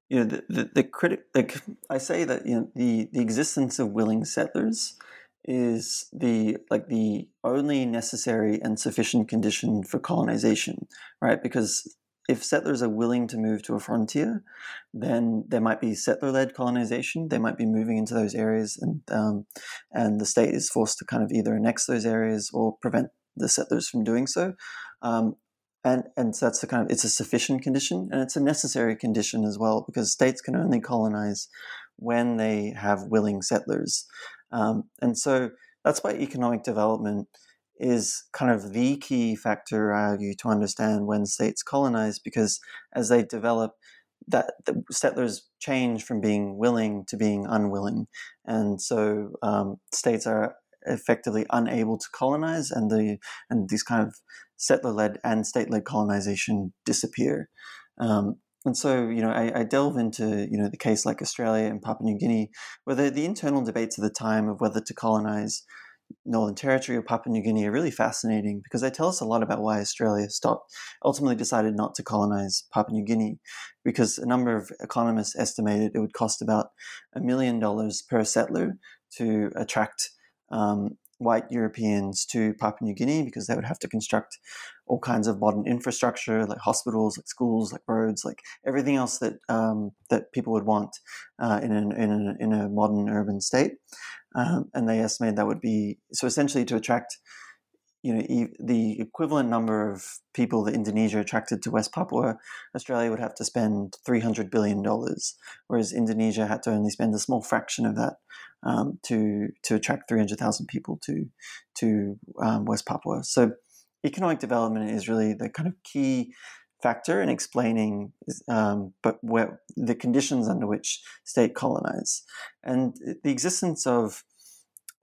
you know the the, the critic like I say that you know the the existence of willing settlers is the like the only necessary and sufficient condition for colonization, right? Because if settlers are willing to move to a frontier, then there might be settler-led colonization. They might be moving into those areas, and um, and the state is forced to kind of either annex those areas or prevent the settlers from doing so. Um, and and so that's the kind of it's a sufficient condition, and it's a necessary condition as well because states can only colonize when they have willing settlers, um, and so that's why economic development is kind of the key factor, I argue, to understand when states colonize, because as they develop, that the settlers change from being willing to being unwilling, and so um, states are effectively unable to colonize, and the and these kind of settler-led and state-led colonization disappear. Um, and so, you know, I, I, delve into, you know, the case like Australia and Papua New Guinea, where the, the internal debates of the time of whether to colonize Northern Territory or Papua New Guinea are really fascinating because they tell us a lot about why Australia stopped, ultimately decided not to colonize Papua New Guinea, because a number of economists estimated it would cost about a million dollars per settler to attract um, white Europeans to Papua New Guinea because they would have to construct all kinds of modern infrastructure, like hospitals, like schools, like roads, like everything else that um, that people would want uh, in, an, in, a, in a modern urban state. Um, and they estimate that would be so essentially to attract you know e- the equivalent number of people that Indonesia attracted to West Papua, Australia would have to spend three hundred billion dollars, whereas Indonesia had to only spend a small fraction of that um, to to attract three hundred thousand people to to um, West Papua. So economic development is really the kind of key factor in explaining um, but where, the conditions under which state colonize and the existence of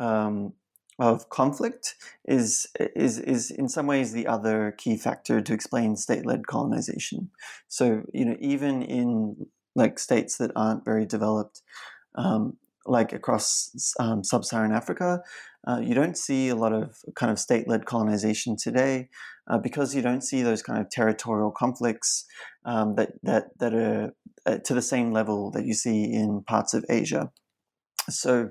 um, of conflict is is is in some ways the other key factor to explain state-led colonization. So you know even in like states that aren't very developed, um, like across um, sub-Saharan Africa, uh, you don't see a lot of kind of state-led colonization today uh, because you don't see those kind of territorial conflicts um, that that that are uh, to the same level that you see in parts of Asia. So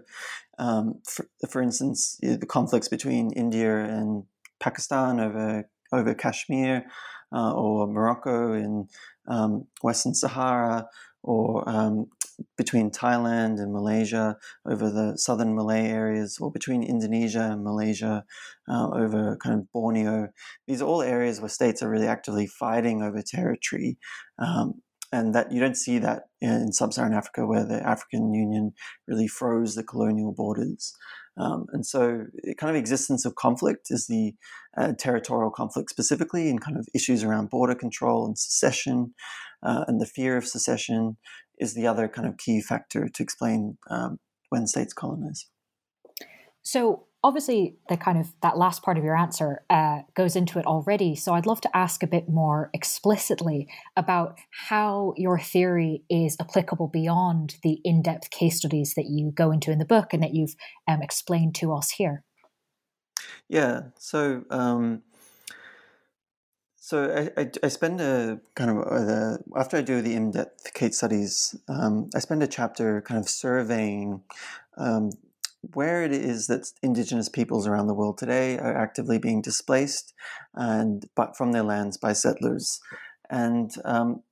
um, for, for instance, the conflicts between India and Pakistan over over Kashmir, uh, or Morocco in um, Western Sahara, or um, between Thailand and Malaysia over the southern Malay areas, or between Indonesia and Malaysia uh, over kind of Borneo. These are all areas where states are really actively fighting over territory. Um, and that you don't see that in sub-Saharan Africa, where the African Union really froze the colonial borders. Um, and so, the kind of existence of conflict is the uh, territorial conflict specifically, and kind of issues around border control and secession, uh, and the fear of secession is the other kind of key factor to explain um, when states colonize. So, obviously the kind of that last part of your answer uh, goes into it already so i'd love to ask a bit more explicitly about how your theory is applicable beyond the in-depth case studies that you go into in the book and that you've um, explained to us here. Yeah so um, so I, I, I, spend a kind of uh, after I do the in-depth case studies, um, I spend a chapter kind of surveying um, where it is that indigenous peoples around the world today are actively being displaced and but from their lands by settlers. And um,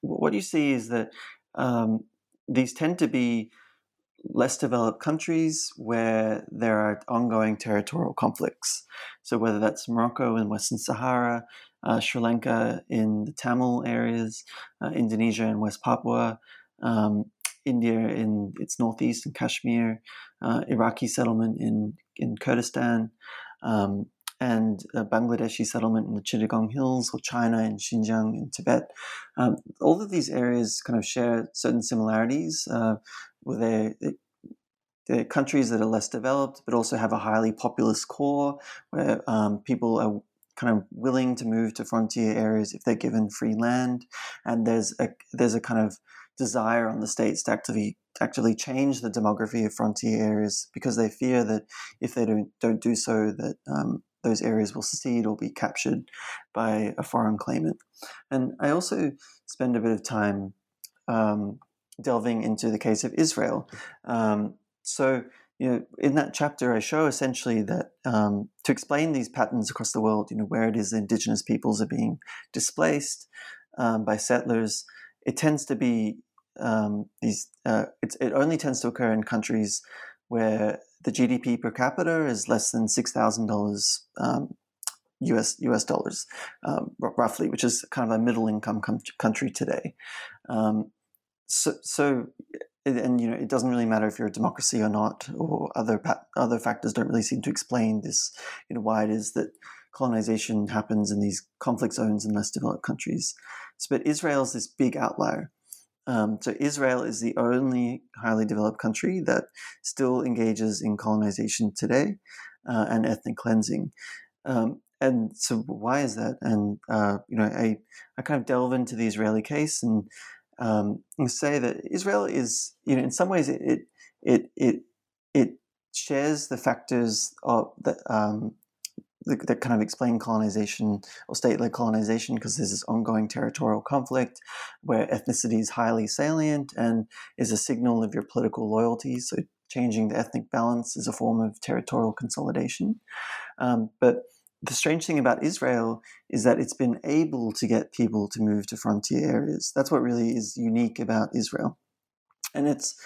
what you see is that um, these tend to be less developed countries where there are ongoing territorial conflicts. So whether that's Morocco and Western Sahara, uh, Sri Lanka in the Tamil areas, uh, Indonesia and West Papua, um, India in its northeast in Kashmir, uh, Iraqi settlement in, in Kurdistan, um, and Bangladeshi settlement in the Chittagong Hills, or China in Xinjiang in Tibet. Um, all of these areas kind of share certain similarities uh, where they, they're countries that are less developed, but also have a highly populous core where um, people are kind of willing to move to frontier areas if they're given free land, and there's a there's a kind of desire on the states to actively to actually change the demography of frontier areas because they fear that if they don't don't do so, that um, those areas will secede or be captured by a foreign claimant. And I also spend a bit of time um, delving into the case of Israel. Um, so you know, in that chapter, I show essentially that um, to explain these patterns across the world, you know, where it is indigenous peoples are being displaced um, by settlers, it tends to be um, these. Uh, it only tends to occur in countries where the GDP per capita is less than six thousand dollars US um, US dollars, um, roughly, which is kind of a middle income com- country today. Um, so, so and you know it doesn't really matter if you're a democracy or not, or other other factors don't really seem to explain this. You know why it is that colonization happens in these conflict zones in less developed countries. So, but Israel is this big outlier. Um, so Israel is the only highly developed country that still engages in colonization today uh, and ethnic cleansing. Um, and so why is that? And uh, you know, I I kind of delve into the Israeli case and um, say that Israel is, you know, in some ways it it it it shares the factors of that um, that kind of explain colonization or state-led colonization because there's this ongoing territorial conflict where ethnicity is highly salient and is a signal of your political loyalty. So changing the ethnic balance is a form of territorial consolidation. Um, but the strange thing about Israel is that it's been able to get people to move to frontier areas. That's what really is unique about Israel. And it's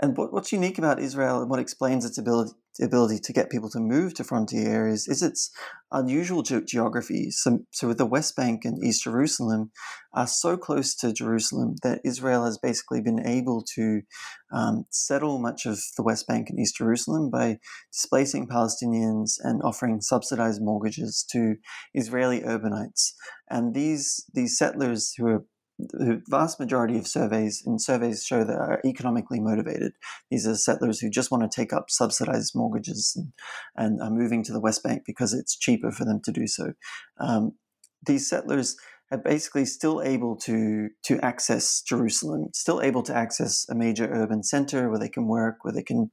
and what, what's unique about Israel and what explains its ability ability to get people to move to frontier areas is its unusual ge- geography. So, so with the West Bank and East Jerusalem are so close to Jerusalem that Israel has basically been able to um, settle much of the West Bank and East Jerusalem by displacing Palestinians and offering subsidized mortgages to Israeli urbanites. And these these settlers who are the vast majority of surveys and surveys show that are economically motivated. These are settlers who just want to take up subsidized mortgages and, and are moving to the West Bank because it's cheaper for them to do so. Um, these settlers are basically still able to to access Jerusalem, still able to access a major urban center where they can work, where they can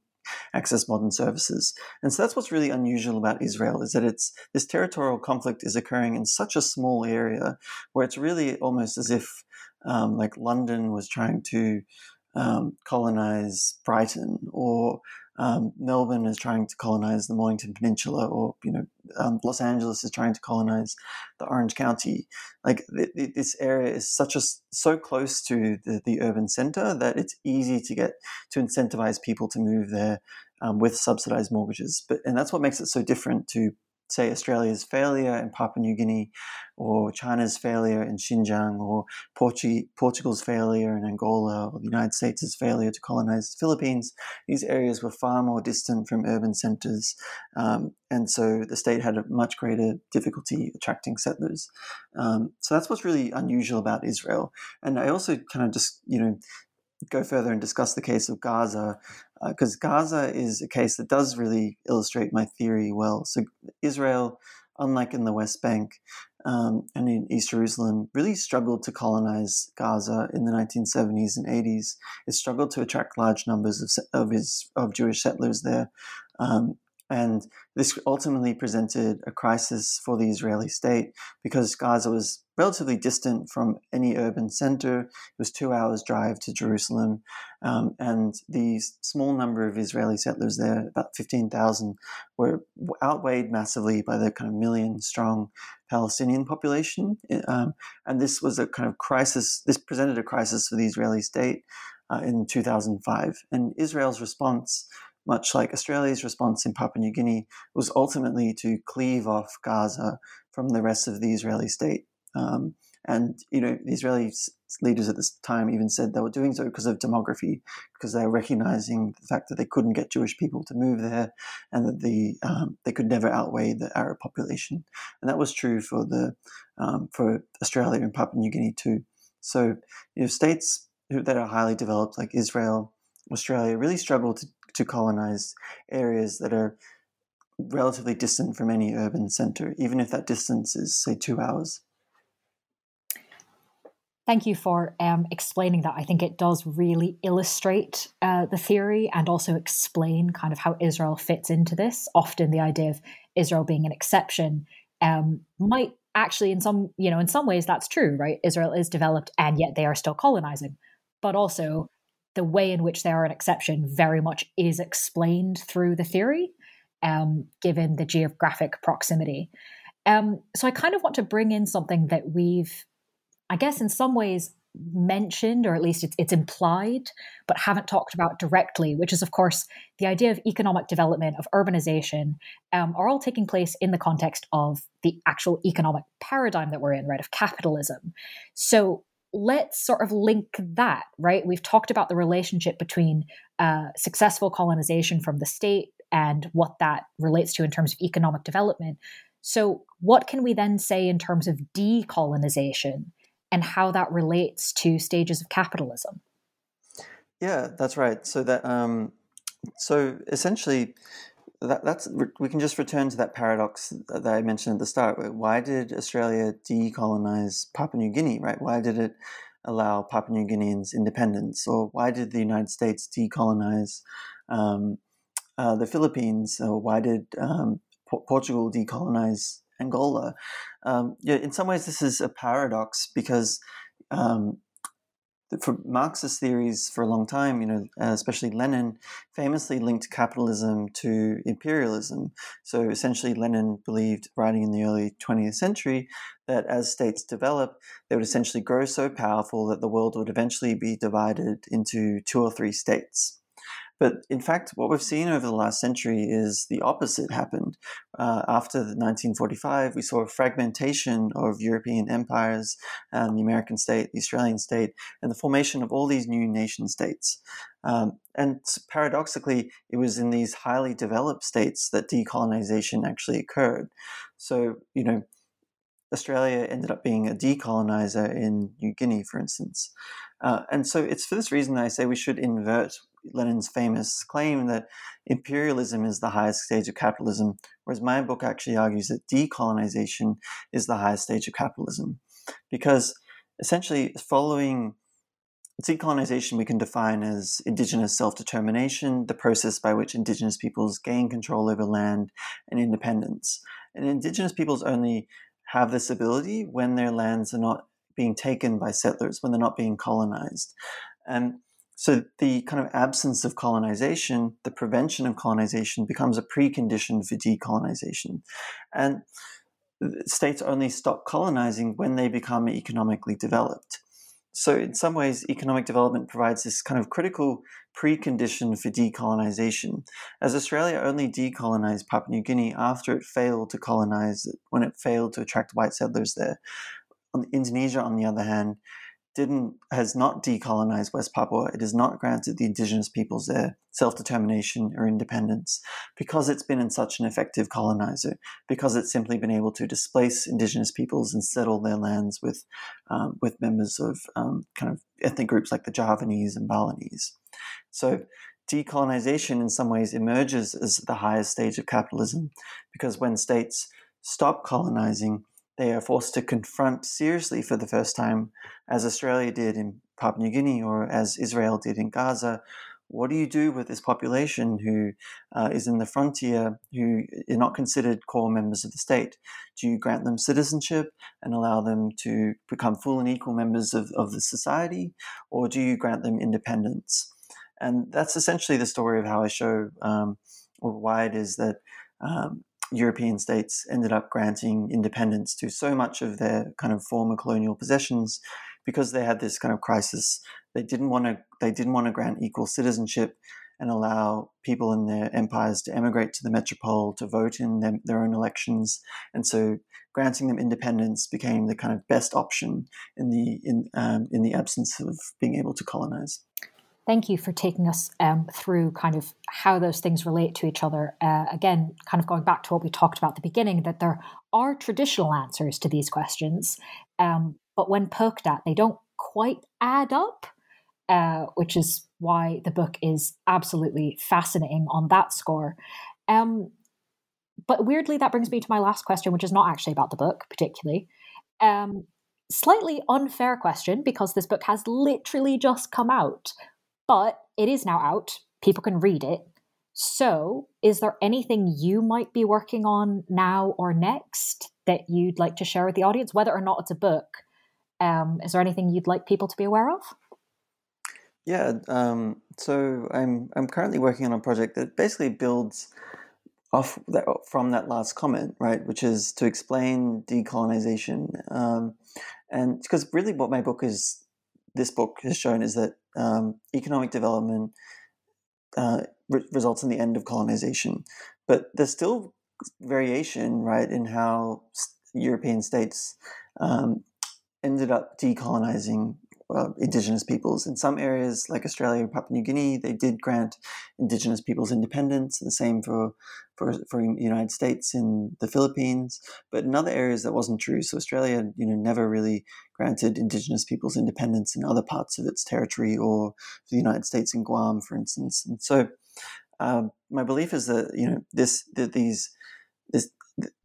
access modern services. And so that's what's really unusual about Israel is that it's this territorial conflict is occurring in such a small area where it's really almost as if um, like London was trying to um, colonize Brighton, or um, Melbourne is trying to colonize the Mornington Peninsula, or you know, um, Los Angeles is trying to colonize the Orange County. Like th- th- this area is such a so close to the, the urban center that it's easy to get to incentivize people to move there um, with subsidized mortgages. But and that's what makes it so different to say Australia's failure in Papua New Guinea, or China's failure in Xinjiang, or Portu- Portugal's failure in Angola, or the United States' failure to colonize the Philippines, these areas were far more distant from urban centers, um, and so the state had a much greater difficulty attracting settlers. Um, so that's what's really unusual about Israel. And I also kind of just you know go further and discuss the case of Gaza because uh, Gaza is a case that does really illustrate my theory well. So Israel, unlike in the West Bank um, and in East Jerusalem, really struggled to colonize Gaza in the 1970s and 80s. It struggled to attract large numbers of of, his, of Jewish settlers there. Um, and this ultimately presented a crisis for the Israeli state because Gaza was relatively distant from any urban center. It was two hours' drive to Jerusalem. Um, and the small number of Israeli settlers there, about 15,000, were outweighed massively by the kind of million strong Palestinian population. Um, and this was a kind of crisis, this presented a crisis for the Israeli state uh, in 2005. And Israel's response much like Australia's response in Papua New Guinea, was ultimately to cleave off Gaza from the rest of the Israeli state. Um, and you know, the Israeli leaders at this time even said they were doing so because of demography, because they were recognizing the fact that they couldn't get Jewish people to move there, and that the um, they could never outweigh the Arab population. And that was true for the um, for Australia and Papua New Guinea too. So you know, states that are highly developed like Israel, Australia, really struggle to to colonize areas that are relatively distant from any urban center, even if that distance is, say, two hours. Thank you for um, explaining that. I think it does really illustrate uh, the theory and also explain kind of how Israel fits into this. Often, the idea of Israel being an exception um, might actually, in some you know, in some ways, that's true, right? Israel is developed, and yet they are still colonizing. But also, the way in which they are an exception very much is explained through the theory, um, given the geographic proximity. Um, so I kind of want to bring in something that we've, I guess, in some ways mentioned, or at least it's, it's implied, but haven't talked about directly, which is, of course, the idea of economic development, of urbanization, um, are all taking place in the context of the actual economic paradigm that we're in, right, of capitalism. So let's sort of link that, right? We've talked about the relationship between uh, successful colonization from the state and what that relates to in terms of economic development. So, what can we then say in terms of decolonization and how that relates to stages of capitalism? Yeah, that's right. So that um, so essentially, that, that's we can just return to that paradox that I mentioned at the start. Why did Australia decolonize Papua New Guinea? Right? Why did it allow Papua New Guineans independence, or why did the United States decolonize um, uh, the Philippines, or why did um, Portugal decolonize Angola? Um, yeah, in some ways, this is a paradox because um, for Marxist theories for a long time, you know, uh, especially Lenin, famously linked capitalism to imperialism. So essentially, Lenin believed, writing in the early 20th century, that as states develop, they would essentially grow so powerful that the world would eventually be divided into two or three states. But in fact, what we've seen over the last century is the opposite happened. Uh, after 1945, we saw a fragmentation of European empires, um, the American state, the Australian state, and the formation of all these new nation states. Um, and paradoxically, it was in these highly developed states that decolonization actually occurred. So, you know, Australia ended up being a decolonizer in New Guinea, for instance. Uh, and so it's for this reason I say we should invert Lenin's famous claim that imperialism is the highest stage of capitalism, whereas my book actually argues that decolonization is the highest stage of capitalism. Because essentially, following decolonization, we can define as indigenous self determination, the process by which indigenous peoples gain control over land and independence. And indigenous peoples only have this ability when their lands are not being taken by settlers, when they're not being colonized. And so the kind of absence of colonization, the prevention of colonization becomes a precondition for decolonization. And states only stop colonizing when they become economically developed. So, in some ways, economic development provides this kind of critical precondition for decolonization. As Australia only decolonized Papua New Guinea after it failed to colonize it, when it failed to attract white settlers there. Indonesia, on the other hand, didn't has not decolonized West Papua. It has not granted the indigenous peoples their self-determination or independence because it's been in such an effective colonizer, because it's simply been able to displace indigenous peoples and settle their lands with um, with members of um, kind of ethnic groups like the Javanese and Balinese. So decolonization in some ways emerges as the highest stage of capitalism because when states stop colonizing, they are forced to confront seriously for the first time, as Australia did in Papua New Guinea or as Israel did in Gaza. What do you do with this population who uh, is in the frontier, who are not considered core members of the state? Do you grant them citizenship and allow them to become full and equal members of, of the society, or do you grant them independence? And that's essentially the story of how I show um, why it is that um, European states ended up granting independence to so much of their kind of former colonial possessions because they had this kind of crisis. They didn't want to. They didn't want to grant equal citizenship and allow people in their empires to emigrate to the metropole to vote in them, their own elections. And so, granting them independence became the kind of best option in the in um, in the absence of being able to colonize. Thank you for taking us um, through kind of how those things relate to each other. Uh, again, kind of going back to what we talked about at the beginning, that there are traditional answers to these questions, um, but when poked at, they don't quite add up, uh, which is why the book is absolutely fascinating on that score. Um, but weirdly, that brings me to my last question, which is not actually about the book particularly. Um, slightly unfair question because this book has literally just come out but it is now out. People can read it. So, is there anything you might be working on now or next that you'd like to share with the audience, whether or not it's a book? Um, is there anything you'd like people to be aware of? Yeah, um, so I'm I'm currently working on a project that basically builds off that, from that last comment, right? Which is to explain decolonization, um, and because really what my book is, this book has shown is that um, economic development uh, re- results in the end of colonization. But there's still variation, right, in how European states um, ended up decolonizing uh, indigenous peoples. In some areas, like Australia or Papua New Guinea, they did grant indigenous peoples independence. The same for for for the United States in the Philippines. But in other areas, that wasn't true. So Australia, you know, never really granted indigenous peoples independence in other parts of its territory, or the United States in Guam, for instance. And so, uh, my belief is that you know this that these this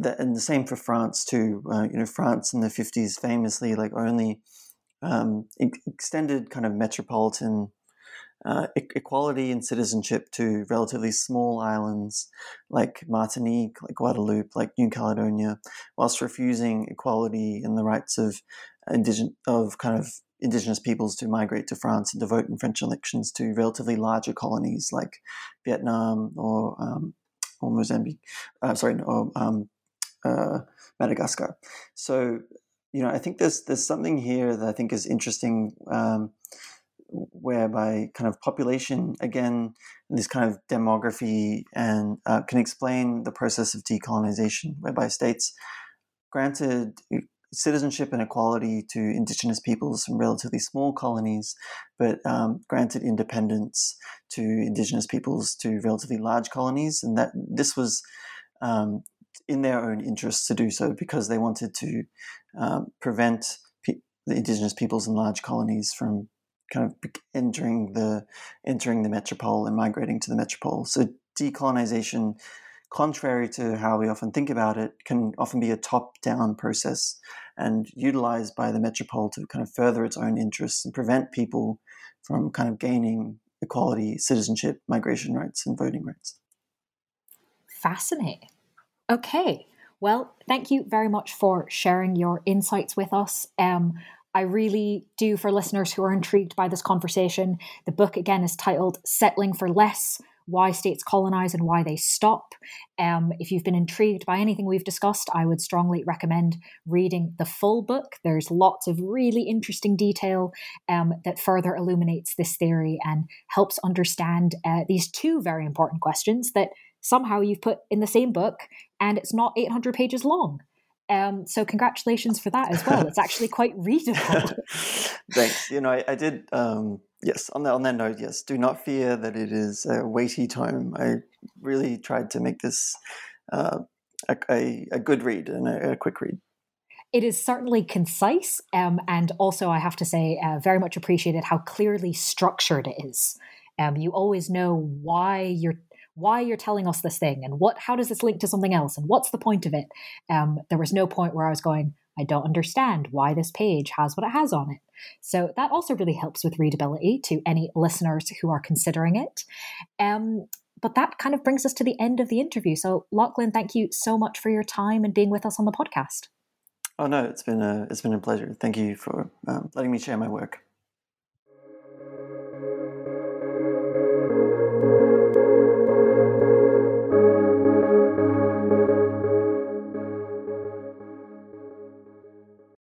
and the same for France too. Uh, you know, France in the fifties famously like only um, extended kind of metropolitan uh, e- equality and citizenship to relatively small islands like Martinique, like Guadeloupe, like New Caledonia, whilst refusing equality and the rights of indigenous of kind of indigenous peoples to migrate to France and to vote in French elections to relatively larger colonies like Vietnam or um, or Mozambique, uh, sorry, or um, uh, Madagascar. So you know, I think there's there's something here that I think is interesting, um, whereby kind of population again, this kind of demography, and uh, can explain the process of decolonization, whereby states granted citizenship and equality to indigenous peoples from relatively small colonies, but um, granted independence to indigenous peoples to relatively large colonies, and that this was um, in their own interests to do so because they wanted to um, prevent pe- the indigenous peoples in large colonies from kind of entering the entering the metropole and migrating to the metropole. So decolonization, contrary to how we often think about it, can often be a top-down process and utilized by the metropole to kind of further its own interests and prevent people from kind of gaining equality, citizenship, migration rights, and voting rights. Fascinating. Okay. Well, thank you very much for sharing your insights with us. Um, I really do, for listeners who are intrigued by this conversation, the book again is titled Settling for Less Why States Colonize and Why They Stop. Um, if you've been intrigued by anything we've discussed, I would strongly recommend reading the full book. There's lots of really interesting detail um, that further illuminates this theory and helps understand uh, these two very important questions that somehow you've put in the same book and it's not 800 pages long. Um, so congratulations for that as well. It's actually quite readable. Thanks. You know, I, I did. Um, yes. On that on that note, yes. Do not fear that it is a weighty tome. I really tried to make this uh, a, a, a, good read and a, a, quick read. It is certainly concise, um, and also I have to say, uh, very much appreciated how clearly structured it is. Um, you always know why you're why you're telling us this thing and what how does this link to something else and what's the point of it. Um, there was no point where I was going, I don't understand why this page has what it has on it. So that also really helps with readability to any listeners who are considering it. Um, but that kind of brings us to the end of the interview. So, Lachlan, thank you so much for your time and being with us on the podcast. Oh no, it's been a it's been a pleasure. Thank you for um, letting me share my work.